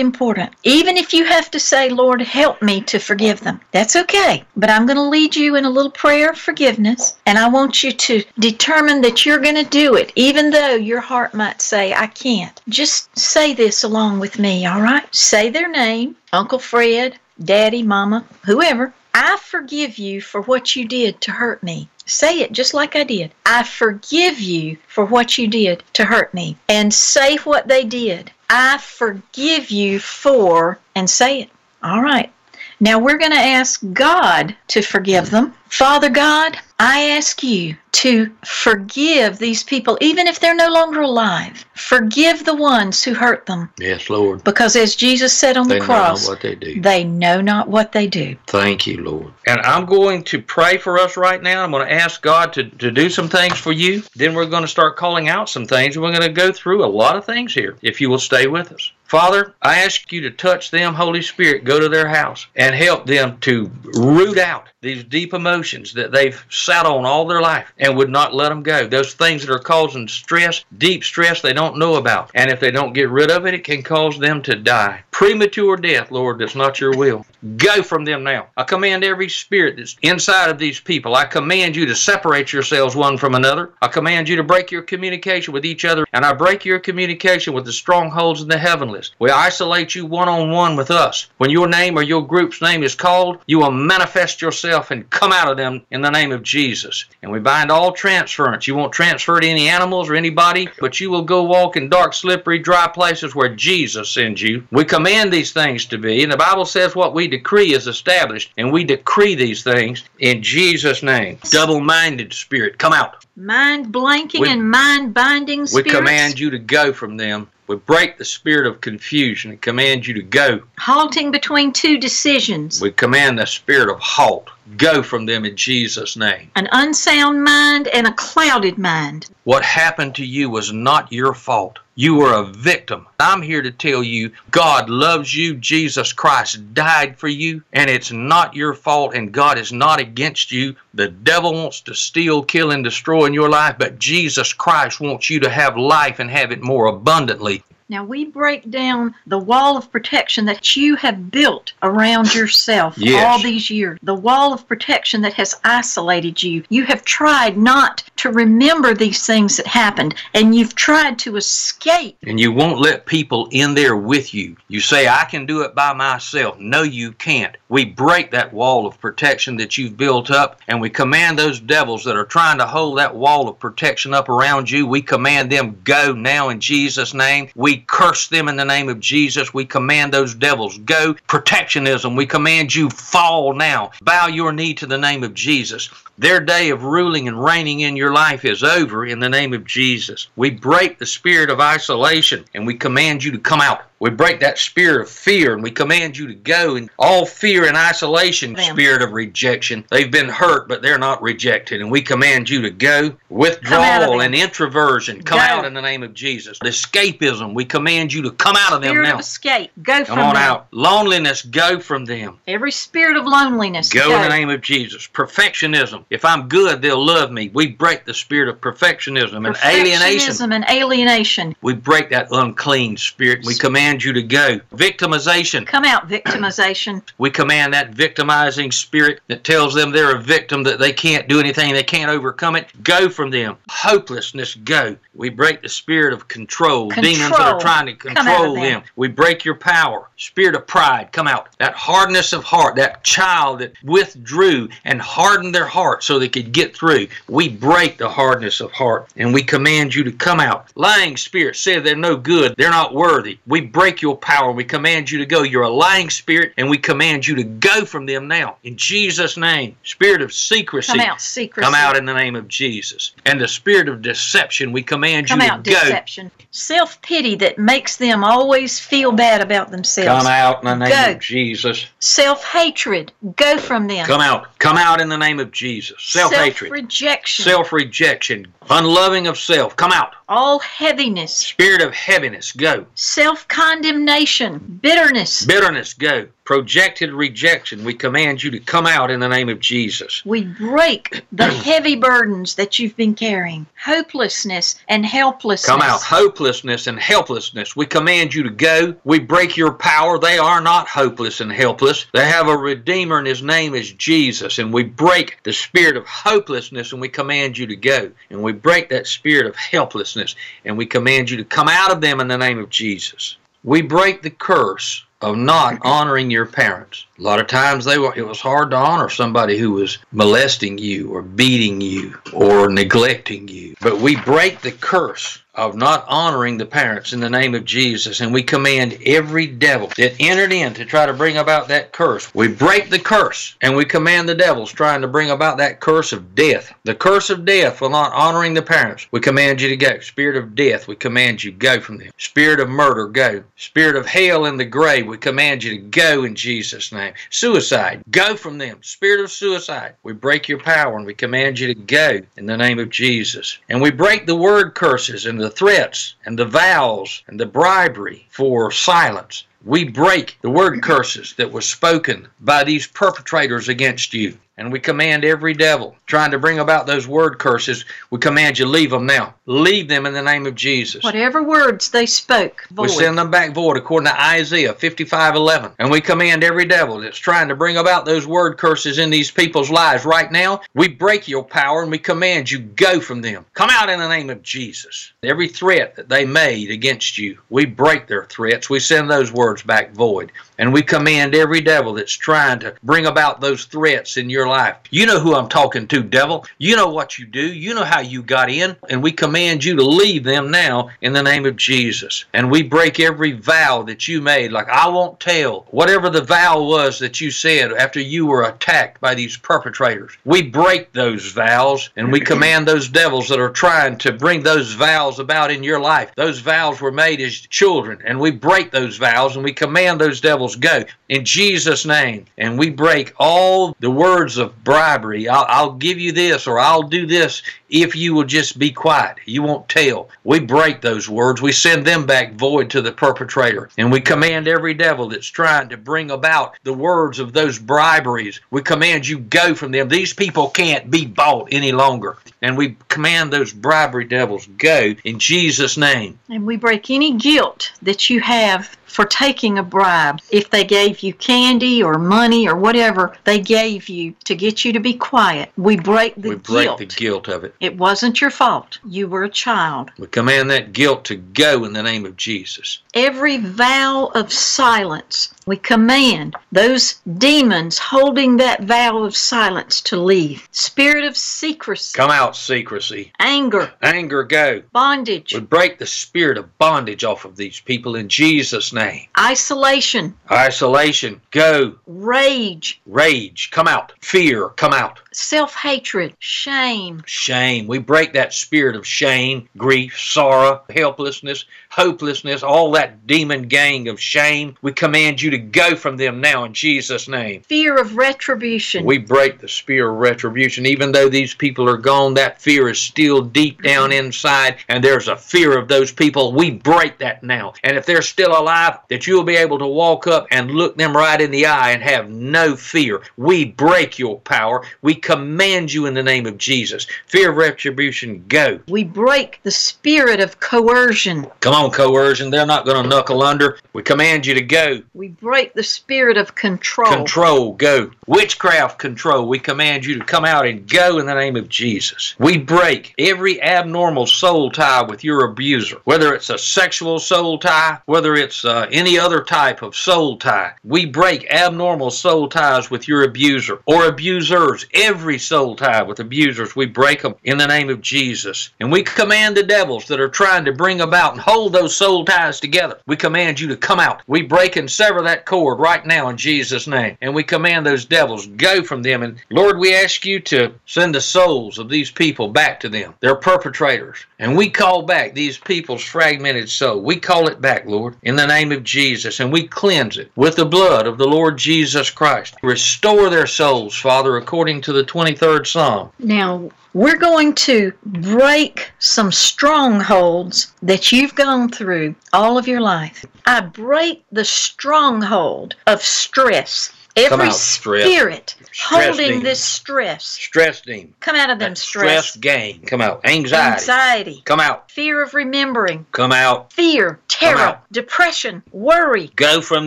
important. Even if you have to say, Lord, help me to forgive them, that's okay. But I'm going to lead you in a little prayer of forgiveness, and I want you to determine that you're going to do it, even though your heart might say, I can't. Just say this along with me, all right? Say their name, Uncle Fred, Daddy, Mama, whoever. I forgive you for what you did to hurt me. Say it just like I did. I forgive you for what you did to hurt me. And say what they did. I forgive you for, and say it. All right. Now we're going to ask God to forgive them. Father God, I ask you to forgive these people, even if they're no longer alive. Forgive the ones who hurt them. Yes, Lord. Because as Jesus said on They the know not cross, what they do. they know not what they do. Thank you, Lord. And I'm going to pray for us right now. I'm going to ask God to, to do some things for you. Then we're going to start calling out some things. We're going to go through a lot of things here if you will stay with us. Father, I ask you to touch them, Holy Spirit, go to their house and help them to root out these deep emotions that they've sat on all their life and would not let them go. Those things that are causing stress, deep stress they don't know about. And if they don't get rid of it, it can cause them to die. Premature death, Lord, that's not your will. Go from them now. I command every spirit that's inside of these people. I command you to separate yourselves one from another. I command you to break your communication with each other, and I break your communication with the strongholds in the heavenlies. We isolate you one on one with us. When your name or your group's name is called, you will manifest yourself and come out of them in the name of Jesus. And we bind all transference. You won't transfer to any animals or anybody, but you will go walk in dark, slippery, dry places where Jesus sends you. We command these things to be, and the Bible says what we decree is established, and we decree these things in Jesus' name. Double minded spirit, come out. Mind blanking We- and mind binding spirit. We command you to go from them. We break the spirit of confusion and command you to go. halting between two decisions. We command the spirit of halt. Go from them in Jesus' name. An unsound mind and a clouded mind. What happened to you was not your fault. You were a victim. I'm here to tell you God loves you. Jesus Christ died for you, and it's not your fault, and God is not against you. The devil wants to steal, kill, and destroy in your life, but Jesus Christ wants you to have life and have it more abundantly. Now we break down the wall of protection that you have built around yourself Yes. all these years. The wall of protection that has isolated you. You have tried not to remember these things that happened, and you've tried to escape. And you won't let people in there with you. You say, I can do it by myself. No, you can't. We break that wall of protection that you've built up, and we command those devils that are trying to hold that wall of protection up around you, we command them go now in Jesus' name. We curse them in the name of Jesus. We command those devils go. Protectionism, we command you fall now. Bow your knee to the name of Jesus. Their day of ruling and reigning in your life is over in the name of Jesus. We break the spirit of isolation and we command you to come out. We break that spirit of fear and we command you to go. And all fear and isolation, Them. spirit of rejection, they've been hurt, but they're not rejected. And we command you to go. Come out of Withdrawal and introversion, come Go. out in the name of Jesus. Escapism, we command you to come out of them now. of escape, go from them. Come on them. out. Loneliness, go from them. Every spirit of loneliness, Go in the name of Jesus. Perfectionism. If I'm good, they'll love me. We break the spirit of perfectionism and alienation. Perfectionism and alienation. We break that unclean spirit. We command you to go. Victimization. Come out, victimization. We command that victimizing spirit that tells them they're a victim, that they can't do anything, they can't overcome it. Go from them. Hopelessness, go. We break the spirit of control. Demons that are trying to Come out of control them. them. We break your power. Spirit of pride, come out. That hardness of heart, that child that withdrew and hardened their heart. Heart so they could get through. We break the hardness of heart and we command you to come out. Lying spirit said they're no good, they're not worthy. We break your power. We command you to go. You're a lying spirit and we command you to go from them now. In Jesus' name, spirit of secrecy. Come out, secrecy. Come out in the name of Jesus. And the spirit of deception, we command Come you out, to go. deception. Self pity that makes them always feel bad about themselves. Come out in the name Go. of Jesus. Self hatred. Go from them. Come out. Come out in the name of Jesus. Self hatred. rejection. Self rejection. Unloving of self. Come out. all heaviness. Spirit of heaviness. Go. Self condemnation. Bitterness. Bitterness. Go. Projected rejection. We command you to come out in the name of Jesus. We break the *clears throat* heavy burdens that you've been carrying. Hopelessness and helplessness. Come out. Hopelessness and helplessness. We command you to go. We break your power. They are not hopeless and helpless. They have a Redeemer, and his name is Jesus. And we break the spirit of hopelessness and we command you to go. And we break that spirit of helplessness and we command you to come out of them in the name of Jesus. We break the curse of not honoring your parents. A lot of times they were, it was hard to honor somebody who was molesting you or beating you or neglecting you. But we break the curse of not honoring the parents in the name of Jesus and we command every devil that entered in to try to bring about that curse. We break the curse and we command the devils trying to bring about that curse of death. The curse of death for not honoring the parents. We command you to go. Spirit of death, we command you go from them. Spirit of murder, go. Spirit of hell in the grave, we command you to go in Jesus' name. Suicide, go from them. Spirit of suicide, we break your power and we command you to go in the name of Jesus. And we break the word curses and the threats and the vows and the bribery for silence. We break the word curses that was spoken by these perpetrators against you. And we command every devil trying to bring about those word curses, we command you leave them now. Leave them in the name of Jesus. Whatever words they spoke. We send them back void according to Isaiah 55:11. And we command every devil that's trying to bring about those word curses in these people's lives right now, we break your power and we command you go from them. Come out in the name of Jesus. Every threat that they made against you, we break their threats. We send those words back void. And we command every devil that's trying to bring about those threats in your life. You know who I'm talking to, devil. You know what you do. You know how you got in. And we command you to leave them now in the name of Jesus. And we break every vow that you made, like, I won't tell. Whatever the vow was that you said after you were attacked by these perpetrators, we break those vows and we command those devils that are trying to bring those vows about in your life. Those vows were made as children, and we break those vows and we command those devils go in Jesus' name. And we break all the words of bribery. I'll, I'll give you this or I'll do this if you will just be quiet. You won't tell. We break those words. We send them back void to the perpetrator. And we command every devil that's trying to bring about the words of those briberies. We command you go from them. These people can't be bought any longer. And we command those bribery devils go in Jesus' name. And we break any guilt that you have for taking a bribe. If they gave you candy or money or whatever they gave you to get you to be quiet, we break the we break guilt. the guilt of it. It wasn't your fault. You were a child. We command that guilt to go in the name of Jesus. Every vow of silence, we command those demons holding that vow of silence to leave. Spirit of secrecy, Come out, secrecy. anger, Anger, go. bondage, We break the spirit of bondage off of these people in Jesus' name. isolation, Isolation, go. rage, Rage, come out. Fear, come out. Self hatred, shame, Shame, we break that spirit of shame, grief, sorrow, helplessness, hopelessness, all that demon gang of shame. We command you to go from them now in Jesus' name. fear of retribution. We break the spear of retribution. Even though these people are gone, that fear is still deep down mm-hmm. inside, and there's a fear of those people. We break that now. And if they're still alive, that you'll be able to walk up and look them right in the eye and have no fear. We break your power. We command you in the name of Jesus. Fear of retribution, go. we break the spirit of coercion. Come on, coercion. They're not going to knuckle under. We command you to go. We break the spirit of control. Control, go. Witchcraft control, we command you to come out and go in the name of Jesus. We break every abnormal soul tie with your abuser, whether it's a sexual soul tie, whether it's uh, any other type of soul tie. We break abnormal soul ties with your abuser or abusers. every soul tie with abusers. We break them in the name of Jesus. And we command the devils that are trying to bring about and hold those soul ties together. We command you to come out. We break and sever that cord right now in Jesus' name. And we command those devils, go from them. And Lord, we ask you to send the souls of these people back to them. They're perpetrators. And we call back these people's fragmented soul. We call it back, Lord, in the name of Jesus. And we cleanse it with the blood of the Lord Jesus Christ. Restore their souls, Father, according to the 23rd Psalm. Now, we're going to break some strongholds that you've gone through all of your life. I break the stronghold of stress. Come Every out, stress. spirit Stress holding demon. this stress. Stress demon. Come out of them That stress. stress gang. Come out. Anxiety. Anxiety. Come out. Fear of remembering. Come out. Fear, terror, out. depression, worry, Go from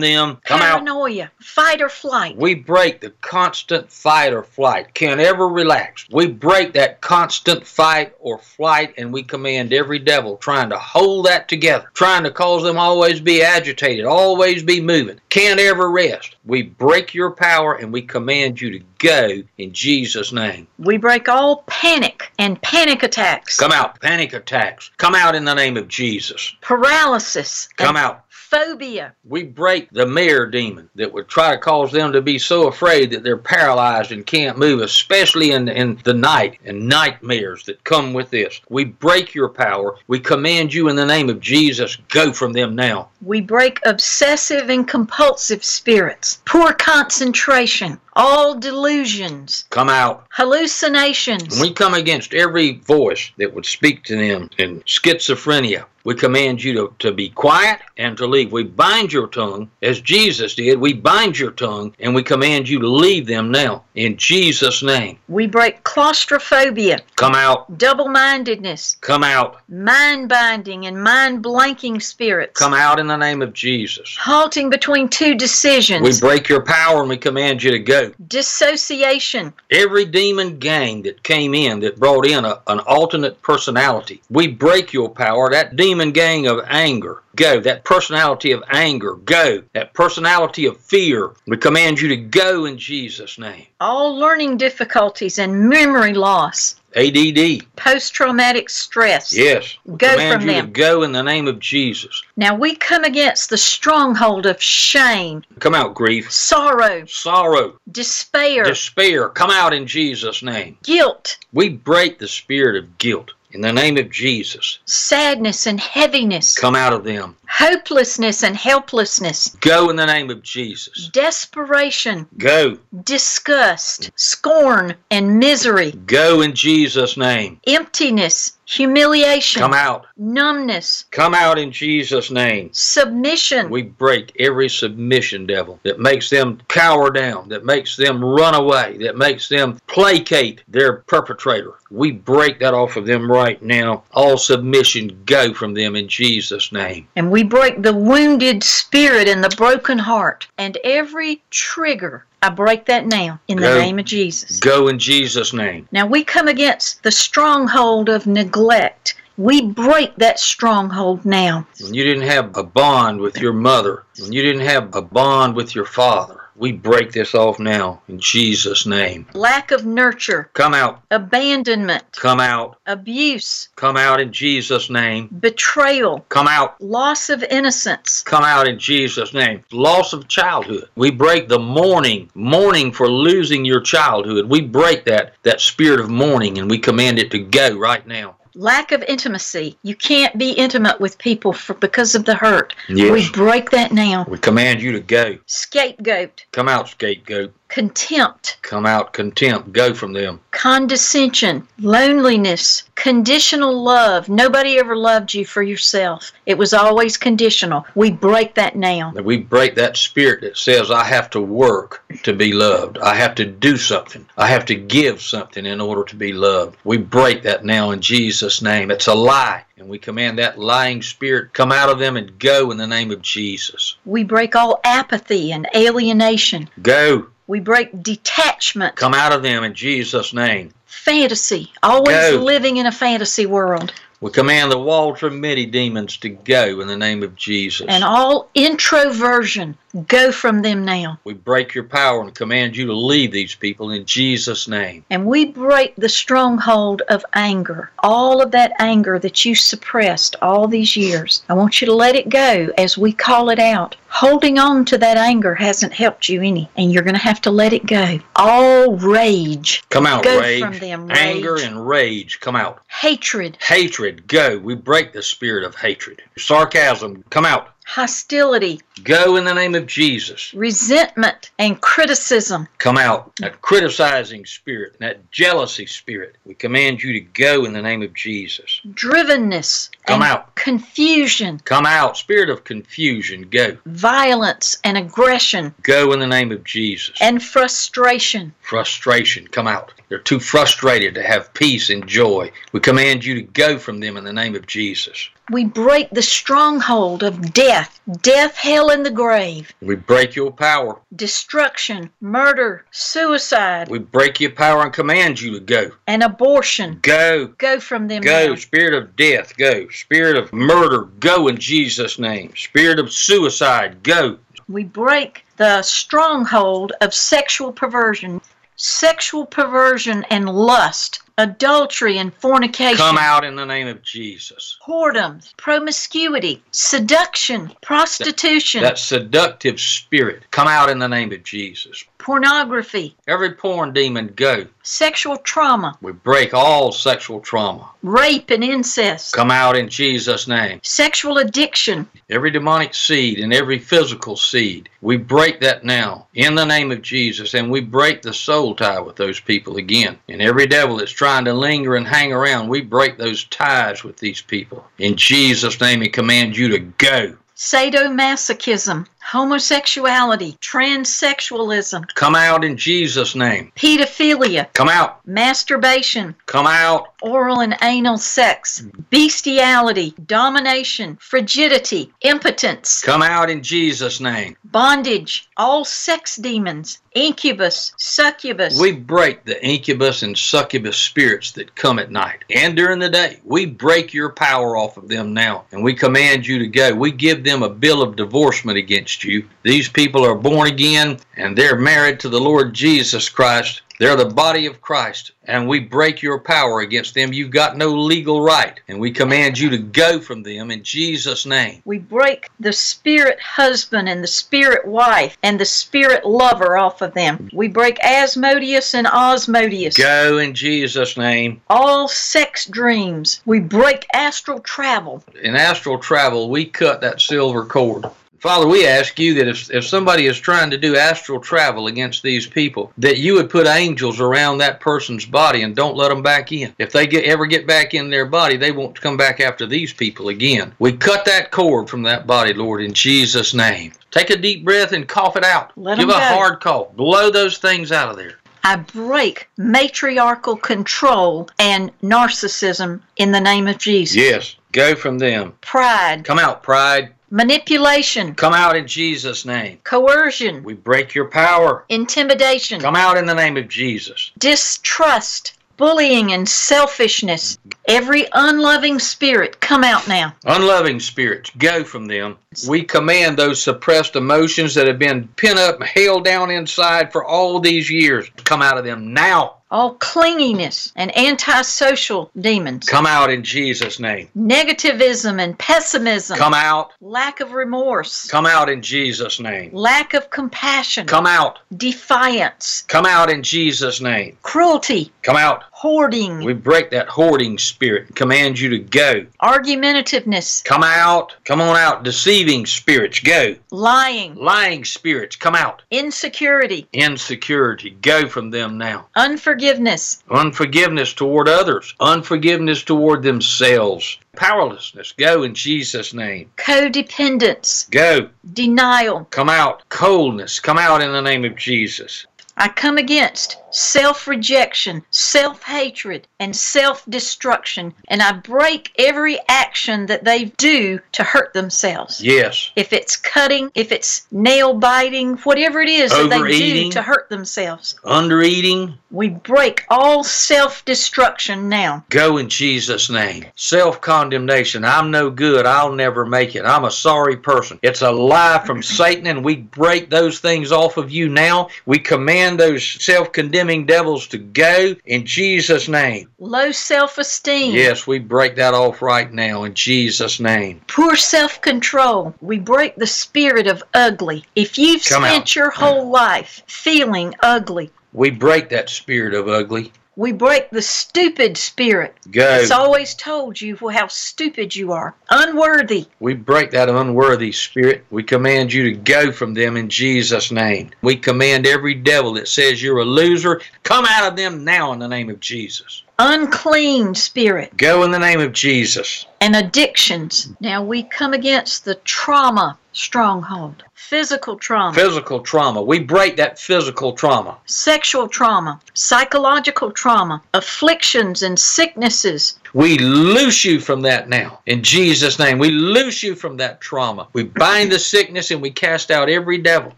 them. Come out. paranoia, fight or flight. We break the constant fight or flight. Can't ever relax. We break that constant fight or flight and we command every devil trying to hold that together, trying to cause them always be agitated, always be moving. Can't ever rest. We break your power and we command you to go in Jesus' name. We break all panic and panic attacks, Come out. Panic attacks. Come out in the name of Jesus. paralysis, Come out. Phobia. We break the mirror demon that would try to cause them to be so afraid that they're paralyzed and can't move, especially in, in the night and nightmares that come with this. We break your power. We command you in the name of Jesus, go from them now. We break obsessive and compulsive spirits, poor concentration, all delusions, Come out. hallucinations. We come against every voice that would speak to them in schizophrenia. We command you to, to be quiet and to leave. We bind your tongue as Jesus did. We bind your tongue and we command you to leave them now in Jesus' name. We break claustrophobia, Come out. double mindedness, Come out. mind binding and mind blanking spirits, Come out in the name of Jesus. halting between two decisions. We break your power and we command you to go. dissociation, Every demon gang that came in that brought in a, an alternate personality, we break your power. That demon gang of anger, go. That personality of anger, go. That personality of fear, we command you to go in Jesus' name. all learning difficulties and memory loss, ADD, post traumatic stress. yes. Go command from you to them. go in the name of Jesus. Now we come against the stronghold of shame, Come out, grief, sorrow, sorrow, despair, despair. Come out in Jesus' name. guilt, We break the spirit of guilt in the name of Jesus. sadness and heaviness, Come out of them. Hopelessness and helplessness, Go in the name of Jesus. desperation, Go. disgust, scorn, and misery, Go in Jesus' name. emptiness, humiliation, Come out. numbness, Come out in Jesus' name. submission, We break every submission devil that makes them cower down, that makes them run away, that makes them placate their perpetrator. We break that off of them right now. All submission go from them in Jesus' name. and we break the wounded spirit and the broken heart. And every trigger, I break that now in the name of Jesus. Go in Jesus' name. Now we come against the stronghold of neglect. We break that stronghold now. When you didn't have a bond with your mother, when you didn't have a bond with your father, we break this off now in Jesus' name. Lack of nurture, Come out. abandonment, Come out. abuse, Come out in Jesus' name. betrayal, Come out. loss of innocence, Come out in Jesus' name. Loss of childhood. We break the mourning, mourning for losing your childhood. We break that that spirit of mourning and we command it to go right now. Lack of intimacy. You can't be intimate with people for, because of the hurt. Yes. We break that now. We command you to go. Scapegoat, Come out, scapegoat. Contempt, Come out, contempt. Go from them. condescension, loneliness, conditional love. Nobody ever loved you for yourself. It was always conditional. We break that now. We break that spirit that says I have to work to be loved. I have to do something. I have to give something in order to be loved. We break that now in Jesus' name. It's a lie. And we command that lying spirit come out of them and go in the name of Jesus. We break all apathy and alienation. Go. We break detachment, Come out of them in Jesus' name. fantasy, always Go. living in a fantasy world. We command the Walter Mitty demons to go in the name of Jesus. And all introversion, go from them now. we break your power and command you to leave these people in Jesus' name. And we break the stronghold of anger, all of that anger that you suppressed all these years. I want you to let it go as we call it out. Holding on to that anger hasn't helped you any, and you're going to have to let it go. All rage, Come out, Go rage. from them, Anger and rage, come out. hatred, Hatred, go. We break the spirit of hatred. Sarcasm, come out. Hostility, Go in the name of Jesus. resentment, and criticism. Come out. That criticizing spirit, that jealousy spirit, we command you to go in the name of Jesus. drivenness, Come out. confusion, Come out. Spirit of confusion, go. violence, and aggression, Go in the name of Jesus. and frustration. Frustration, come out. They're too frustrated to have peace and joy. We command you to go from them in the name of Jesus. We break the stronghold of death, death, hell, and the grave, We break your power. destruction, murder, suicide, We break your power and command you to go. and abortion. Go. Go from them Go. now. Spirit of death, go. Spirit of murder, go in Jesus' name. Spirit of suicide, go. We break the stronghold of sexual perversion, sexual perversion and lust, adultery and fornication. Come out in the name of Jesus. Whoredom, promiscuity, seduction, prostitution, That seductive spirit, come out in the name of Jesus. pornography, Every porn demon, go. sexual trauma, We break all sexual trauma. rape and incest, Come out in Jesus' name. sexual addiction, Every demonic seed and every physical seed, we break that now in the name of Jesus, and we break the soul tie with those people again. And every devil that's trying to linger and hang around, we break those ties with these people. In Jesus' name, we command you to go. sadomasochism, homosexuality, transsexualism, Come out in Jesus' name. pedophilia, Come out. masturbation, Come out. oral and anal sex, bestiality, domination, frigidity, impotence, Come out in Jesus' name. bondage, all sex demons, incubus, succubus. We break the incubus and succubus spirits that come at night and during the day. We break your power off of them now and we command you to go. We give them a bill of divorcement against you. These people are born again and they're married to the Lord Jesus Christ. They're the body of Christ, and we break your power against them. You've got no legal right, and we command you to go from them in Jesus' name. we break the spirit husband and the spirit wife and the spirit lover off of them. We break Asmodeus and Osmodeus. Go in Jesus' name. All sex dreams. We break astral travel. in astral travel, we cut that silver cord. Father, we ask you that if, if somebody is trying to do astral travel against these people, that you would put angels around that person's body and don't let them back in. If they get, ever get back in their body, they won't come back after these people again. We cut that cord from that body, Lord, in Jesus' name. Take a deep breath and cough it out. Let Give a go. hard cough. Blow those things out of there. I break matriarchal control and narcissism in the name of Jesus. Yes. Go from them. Pride, Come out, pride. Manipulation, Come out in Jesus' name. coercion, We break your power. intimidation, Come out in the name of Jesus. distrust, bullying, and selfishness. Every unloving spirit, come out now. Unloving spirits, go from them. We command those suppressed emotions that have been pent up and held down inside for all these years to come out of them now. All clinginess and antisocial demons, Come out in Jesus' name. negativism and pessimism, Come out. lack of remorse, Come out in Jesus' name. lack of compassion, Come out. defiance, Come out in Jesus' name. cruelty, Come out. Hoarding, We break that hoarding spirit and command you to go. argumentativeness, Come out. Come on out. Deceiving spirits, go. lying, Lying spirits, come out. insecurity, Insecurity, go from them now. unforgiveness, unforgiveness toward others, unforgiveness toward themselves, powerlessness. Go in Jesus' name. codependence, Go. denial, Come out. Coldness. Come out in the name of Jesus. I come against self rejection, self hatred, and self destruction, and I break every action that they do to hurt themselves. Yes. If it's cutting, if it's nail biting, whatever it is that they do to hurt themselves, Undereating, we break all self destruction now. go in Jesus' name. Self condemnation. I'm no good. I'll never make it. I'm a sorry person. It's a lie from Satan, and we break those things off of you now. We command those self condemning devils to go in Jesus' name. Low self esteem, Yes, we break that off right now in Jesus' name. poor self control. We break the spirit of ugly. If you've Come spent out. your whole life feeling ugly, We break that spirit of ugly. We break the stupid spirit. Go. It's always told you how stupid you are, unworthy. We break that unworthy spirit. We command you to go from them in Jesus' name. We command every devil that says you're a loser, come out of them now in the name of Jesus. unclean spirit Go in the name of Jesus. and addictions. Now we come against the trauma stronghold, physical trauma, Physical trauma. We break that physical trauma. sexual trauma, psychological trauma, afflictions and sicknesses. We loose you from that now. In Jesus' name, we loose you from that trauma. We bind the sickness and we cast out every devil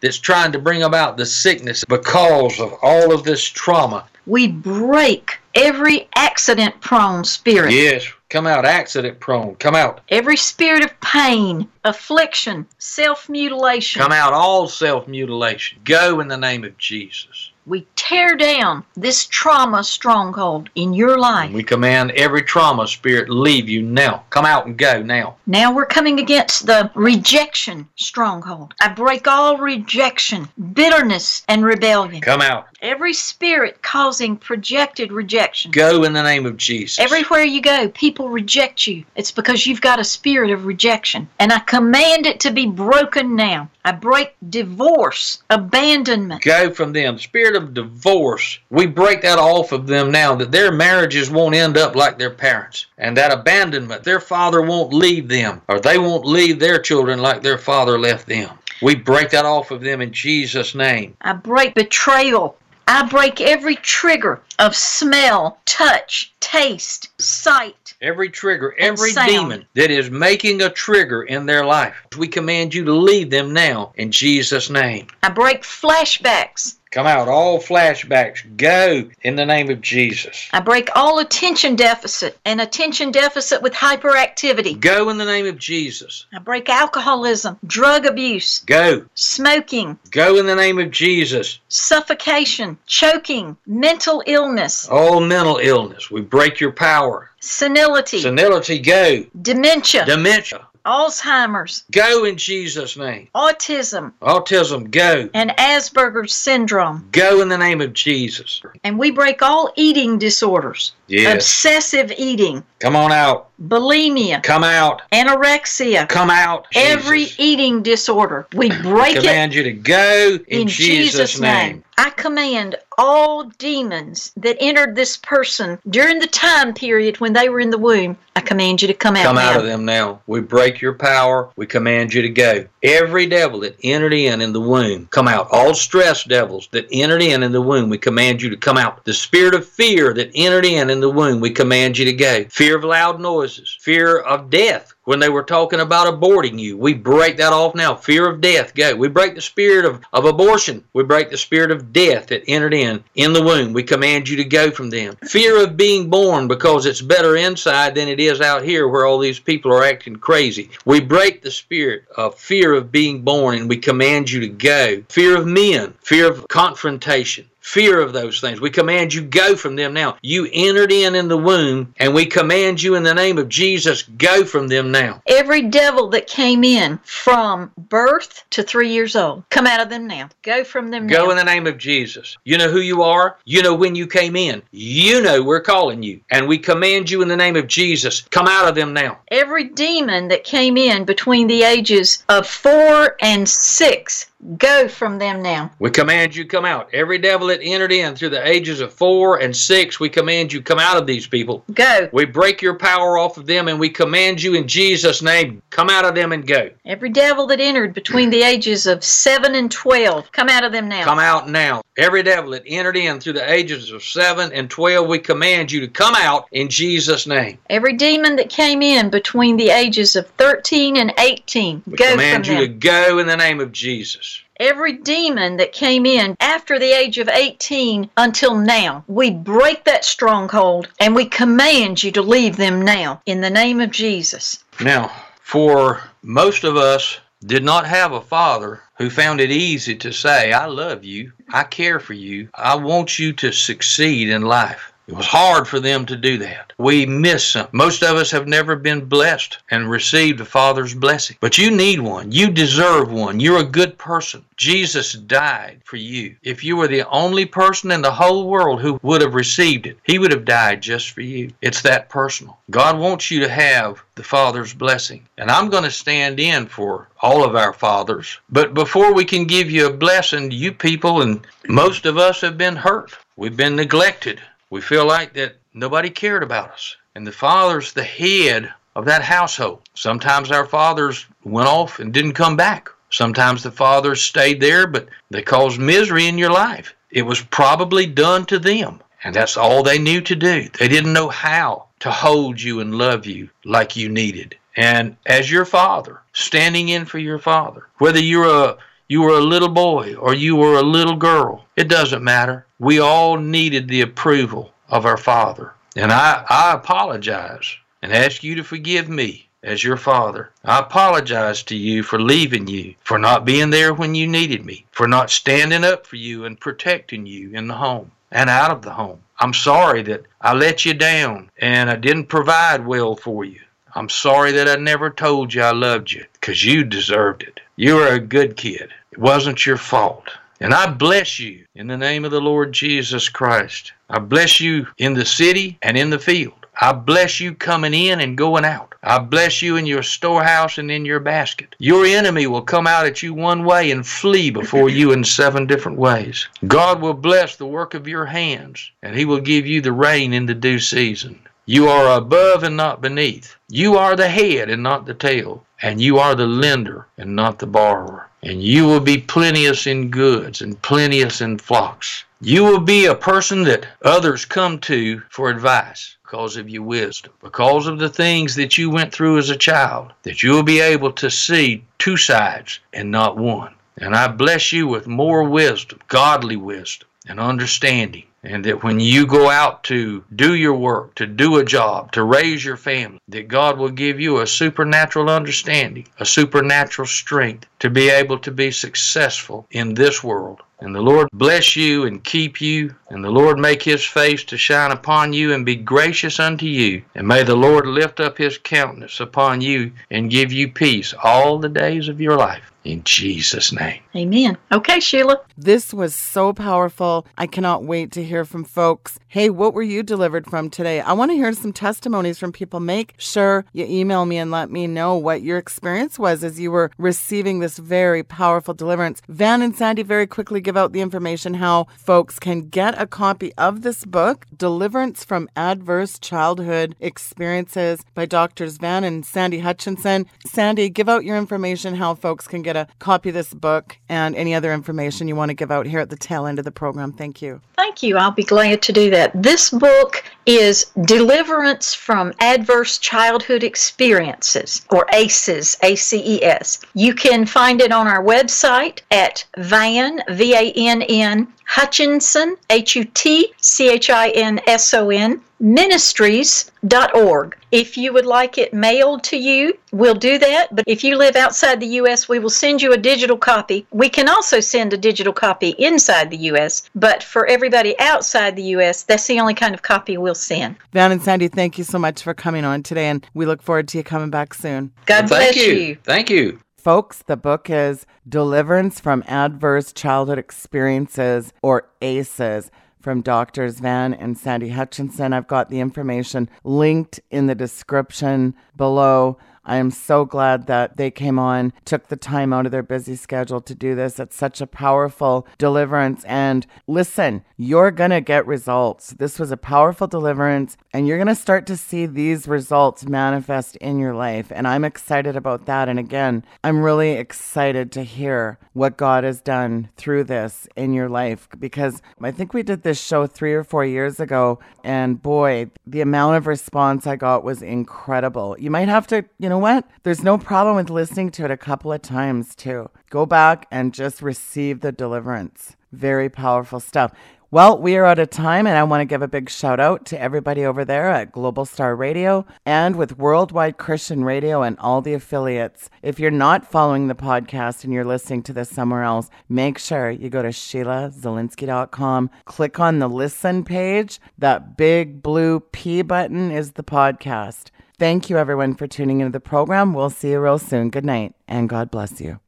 that's trying to bring about the sickness because of all of this trauma. We break every accident prone spirit, Yes, come out accident prone. Come out. every spirit of pain, affliction, self mutilation. Come out all self mutilation. Go in the name of Jesus. We tear down this trauma stronghold in your life. We command every trauma spirit leave you now. Come out and go now. Now we're coming against the rejection stronghold. I break all rejection, bitterness, and rebellion. Come out. Every spirit causing projected rejection. Go in the name of Jesus. Everywhere you go, people reject you. It's because you've got a spirit of rejection. And I command it to be broken now. I break divorce, abandonment. Go from them. Spirit of divorce. We break that off of them now that their marriages won't end up like their parents. And that abandonment, their father won't leave them, or they won't leave their children like their father left them. We break that off of them in Jesus' name. I break betrayal. I break every trigger of smell, touch, taste, sight. Every trigger, every demon that is making a trigger in their life, we command you to leave them now in Jesus' name. I break flashbacks. Come out, all flashbacks, go in the name of Jesus. I break all attention deficit and attention deficit with hyperactivity. Go in the name of Jesus. I break alcoholism, drug abuse, Go, smoking, go in the name of Jesus. suffocation, choking, mental illness, All mental illness, we break your power. senility, Senility, go. dementia, Dementia, Alzheimer's, go in Jesus' name. autism, Autism, go. and Asperger's syndrome. Go in the name of Jesus. And we break all eating disorders, Yes. obsessive eating, Come on out. Bulimia, Come out. anorexia, Come out. every eating disorder. We break it I command you to go in, in Jesus' name. I command all demons that entered this person during the time period when they were in the womb. I command you to come out Come now. out of them now. We break your power. We command you to go. Every devil that entered in in the womb, come out. All stress devils that entered in in the womb, we command you to come out. The spirit of fear that entered in in the womb, we command you to go. Fear of loud noises, fear of death. When they were talking about aborting you, we break that off now. Fear of death, go. We break the spirit of, of abortion. We break the spirit of death that entered in in the womb. We command you to go from them. Fear of being born because it's better inside than it is out here where all these people are acting crazy. We break the spirit of fear of being born and we command you to go. Fear of men, fear of confrontation. Fear of those things. We command you go from them now. You entered in in the womb, and we command you in the name of Jesus, go from them now. Every devil that came in from birth to three years old, come out of them now. Go from them Go now. Go in the name of Jesus. You know who you are. You know when you came in. You know we're calling you. And we command you in the name of Jesus. Come out of them now. Every demon that came in between the ages of four and six, go from them now. We command you come out. Every devil that entered in through the ages of four and six, we command you come out of these people. Go. We break your power off of them and we command you in Jesus' name, come out of them and go. Every devil that entered between the ages of 7 and 12, come out of them now. Come out now. Every devil that entered in through the ages of 7 and 12, we command you to come out in Jesus' name. Every demon that came in between the ages of 13 and 18, We go from command you to go in the name of Jesus. Every demon that came in after the age of 18 until now, we break that stronghold and we command you to leave them now in the name of Jesus. Now, for most of us did not have a father who found it easy to say, I love you, I care for you, I want you to succeed in life. It was hard for them to do that. We miss some. Most of us have never been blessed and received a father's blessing. But you need one. You deserve one. You're a good person. Jesus died for you. If you were the only person in the whole world who would have received it, he would have died just for you. It's that personal. God wants you to have the Father's blessing. And I'm going to stand in for all of our fathers. But before we can give you a blessing, you people and most of us have been hurt. We've been neglected. We feel like that nobody cared about us. And the Father's the head of that household. Sometimes our fathers went off and didn't come back. Sometimes the fathers stayed there, but they caused misery in your life. It was probably done to them. And that's all they knew to do. They didn't know how to hold you and love you like you needed. And as your father, standing in for your father, whether you're a you were a little boy or you were a little girl, it doesn't matter. We all needed the approval of our father. And I, I apologize and ask you to forgive me as your father. I apologize to you for leaving you, for not being there when you needed me, for not standing up for you and protecting you in the home and out of the home. I'm sorry that I let you down and I didn't provide well for you. I'm sorry that I never told you I loved you because you deserved it. You were a good kid. It wasn't your fault. And I bless you in the name of the Lord Jesus Christ. I bless you in the city and in the field. I bless you coming in and going out. I bless you in your storehouse and in your basket. Your enemy will come out at you one way and flee before you in seven different ways. God will bless the work of your hands, and He will give you the rain in the due season. You are above and not beneath. You are the head and not the tail. And you are the lender and not the borrower. And you will be plenteous in goods and plenteous in flocks. You will be a person that others come to for advice because of your wisdom, because of the things that you went through as a child, that you will be able to see two sides and not one. And I bless you with more wisdom, godly wisdom, and understanding. And that when you go out to do your work, to do a job, to raise your family, that God will give you a supernatural understanding, a supernatural strength to be able to be successful in this world. And the Lord bless you and keep you, and the Lord make his face to shine upon you and be gracious unto you. And may the Lord lift up his countenance upon you and give you peace all the days of your life. In Jesus' name. Amen. Okay, Sheila. This was so powerful. I cannot wait to hear from folks. Hey, what were you delivered from today? I want to hear some testimonies from people. Make sure you email me and let me know what your experience was as you were receiving this very powerful deliverance. Vann and Sandy very quickly give out the information how folks can get a copy of this book, Deliverance from Adverse Childhood Experiences by Doctors Vann and Sandy Hutchinson. Sandy, give out your information how folks can get a copy of this book and any other information you want to give out here at the tail end of the program. Thank you. Thank you. I'll be glad to do that. This book is Deliverance from Adverse Childhood Experiences, or ACEs, A C E S. You can find it on our website at Vann, V A N N, Hutchinson, H U T C H I N S O N, ministries.org. If you would like it mailed to you, we'll do that. But if you live outside the U.S., we will send you a digital copy. We can also send a digital copy inside the U.S., but for everybody outside the U.S., that's the only kind of copy we'll send. Vann and Sandy, thank you so much for coming on today, and we look forward to you coming back soon. God Well, thank bless you. you. Thank you. Folks, the book is Deliverance from Adverse Childhood Experiences, or ACEs, from Doctors Vann and Sandy Hutchinson. I've got the information linked in the description below. I am so glad that they came on, took the time out of their busy schedule to do this. It's such a powerful deliverance. And listen, you're going to get results. This was a powerful deliverance, and you're going to start to see these results manifest in your life. And I'm excited about that. And again, I'm really excited to hear what God has done through this in your life because I think we did this show three or four years ago. And boy, the amount of response I got was incredible. You might have to, you know what? There's no problem with listening to it a couple of times too. Go back and just receive the deliverance. Very powerful stuff. Well, we are out of time, and I want to give a big shout out to everybody over there at Global Star Radio and with Worldwide Christian Radio and all the affiliates. If you're not following the podcast and you're listening to this somewhere else, make sure you go to SheilaZilinsky.com, click on the listen page. That big blue P button is the podcast. Thank you, everyone, for tuning into the program. We'll see you real soon. Good night, and God bless you.